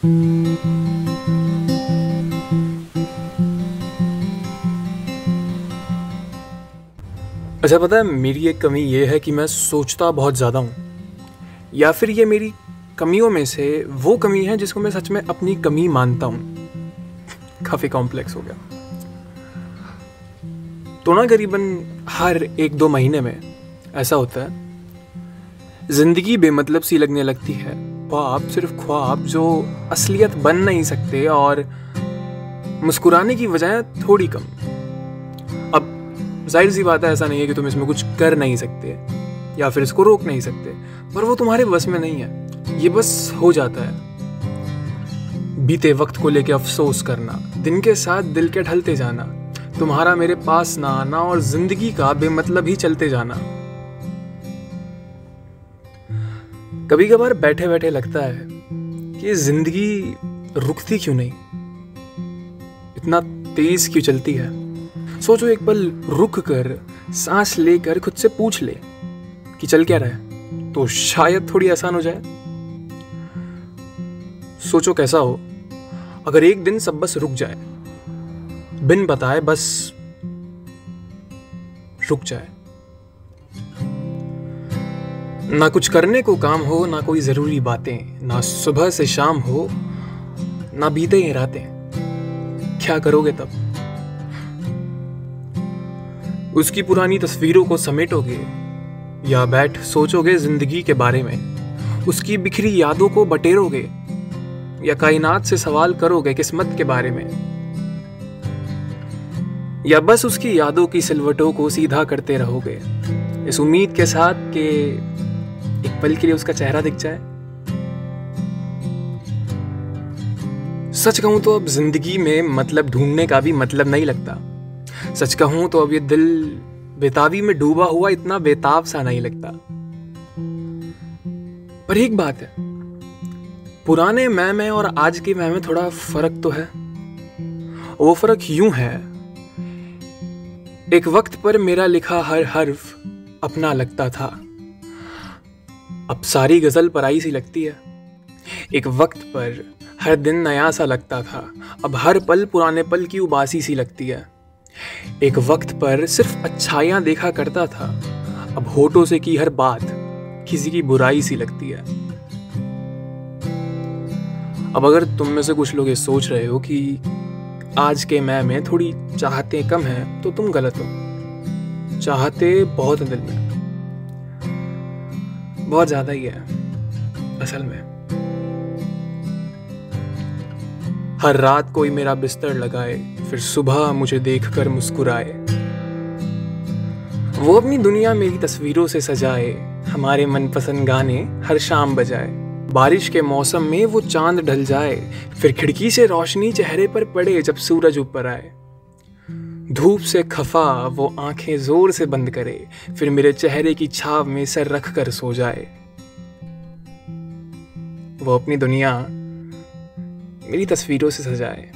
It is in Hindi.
अच्छा पता है, मेरी एक कमी ये है कि मैं सोचता बहुत ज़्यादा हूँ। या फिर ये मेरी कमियों में से वो कमी है जिसको मैं सच में अपनी कमी मानता हूँ। काफ़ी कॉम्प्लेक्स हो गया। तो ना करीबन हर एक दो महीने में ऐसा होता है, ज़िंदगी बेमतलब सी लगने लगती है। ख्वाब सिर्फ़ ख्वाब जो असलियत बन नहीं सकते और मुस्कुराने की वजह थोड़ी कम। अब ज़ाहिर सी बात है, ऐसा नहीं है कि तुम इसमें कुछ कर नहीं सकते या फिर इसको रोक नहीं सकते, पर वो तुम्हारे बस में नहीं है। ये बस हो जाता है। बीते वक्त को लेके अफसोस करना, दिन के साथ दिल के ढलते जाना, तुम्हारा मेरे पास ना आना और ज़िंदगी का बेमतलब ही चलते जाना। कभी कभार बैठे बैठे लगता है कि ज़िंदगी रुकती क्यों नहीं? इतना तेज क्यों चलती है? सोचो एक पल रुक कर, सांस लेकर खुद से पूछ ले कि चल क्या रहा है? तो शायद थोड़ी आसान हो जाए। सोचो कैसा हो, अगर एक दिन सब बस रुक जाए, बिन बताए बस रुक जाए। ना कुछ करने को काम हो, ना कोई ज़रूरी बातें, ना सुबह से शाम हो, ना बीते ही रातें। क्या करोगे तब? उसकी पुरानी तस्वीरों को समेटोगे, या बैठ सोचोगे ज़िंदगी के बारे में, उसकी बिखरी यादों को बटेरोगे, या कायनात से सवाल करोगे किस्मत के बारे में। या बस उसकी यादों की सिलवटों को सीधा करते रहोगे, इस उम्मीद के साथ कि पल के लिए उसका चेहरा दिख जाए। सच कहूँ तो अब ज़िंदगी में मतलब ढूँढने का भी मतलब नहीं लगता। सच कहूँ तो अब ये दिल बेताबी में डूबा हुआ इतना बेताब सा नहीं लगता। पर एक बात है, पुराने मैं में और आज के मैं में थोड़ा फ़र्क तो है। वो फ़र्क यूँ है, एक वक्त पर मेरा लिखा हर हर्फ अपना लगता था। अब सारी गज़ल पराई सी लगती है। एक वक्त पर हर दिन नया सा लगता था। अब हर पल पुराने पल की उबासी सी लगती है। एक वक्त पर सिर्फ़ अच्छाइयाँ देखा करता था। अब होठों से की हर बात किसी की बुराई सी लगती है। अब अगर तुम में से कुछ लोग ये सोच रहे हो कि आज के मैं में थोड़ी चाहते कम है तो तुम गलत हो। चाहते बहुत दिल में। बहुत ज़्यादा ही है, असल में। हर रात कोई मेरा बिस्तर लगाए, फिर सुबह मुझे देखकर मुस्कुराए। वो अपनी दुनिया मेरी तस्वीरों से सजाए, हमारे मनपसंद गाने हर शाम बजाए। बारिश के मौसम में वो चाँद ढल जाए, फिर खिड़की से रोशनी चेहरे पर पड़े जब सूरज ऊपर आए। धूप से खफा, वो आँखें ज़ोर से बंद करे, फिर मेरे चेहरे की छाव में सर रख कर सो जाए। वो अपनी दुनिया मेरी तस्वीरों से सजाए।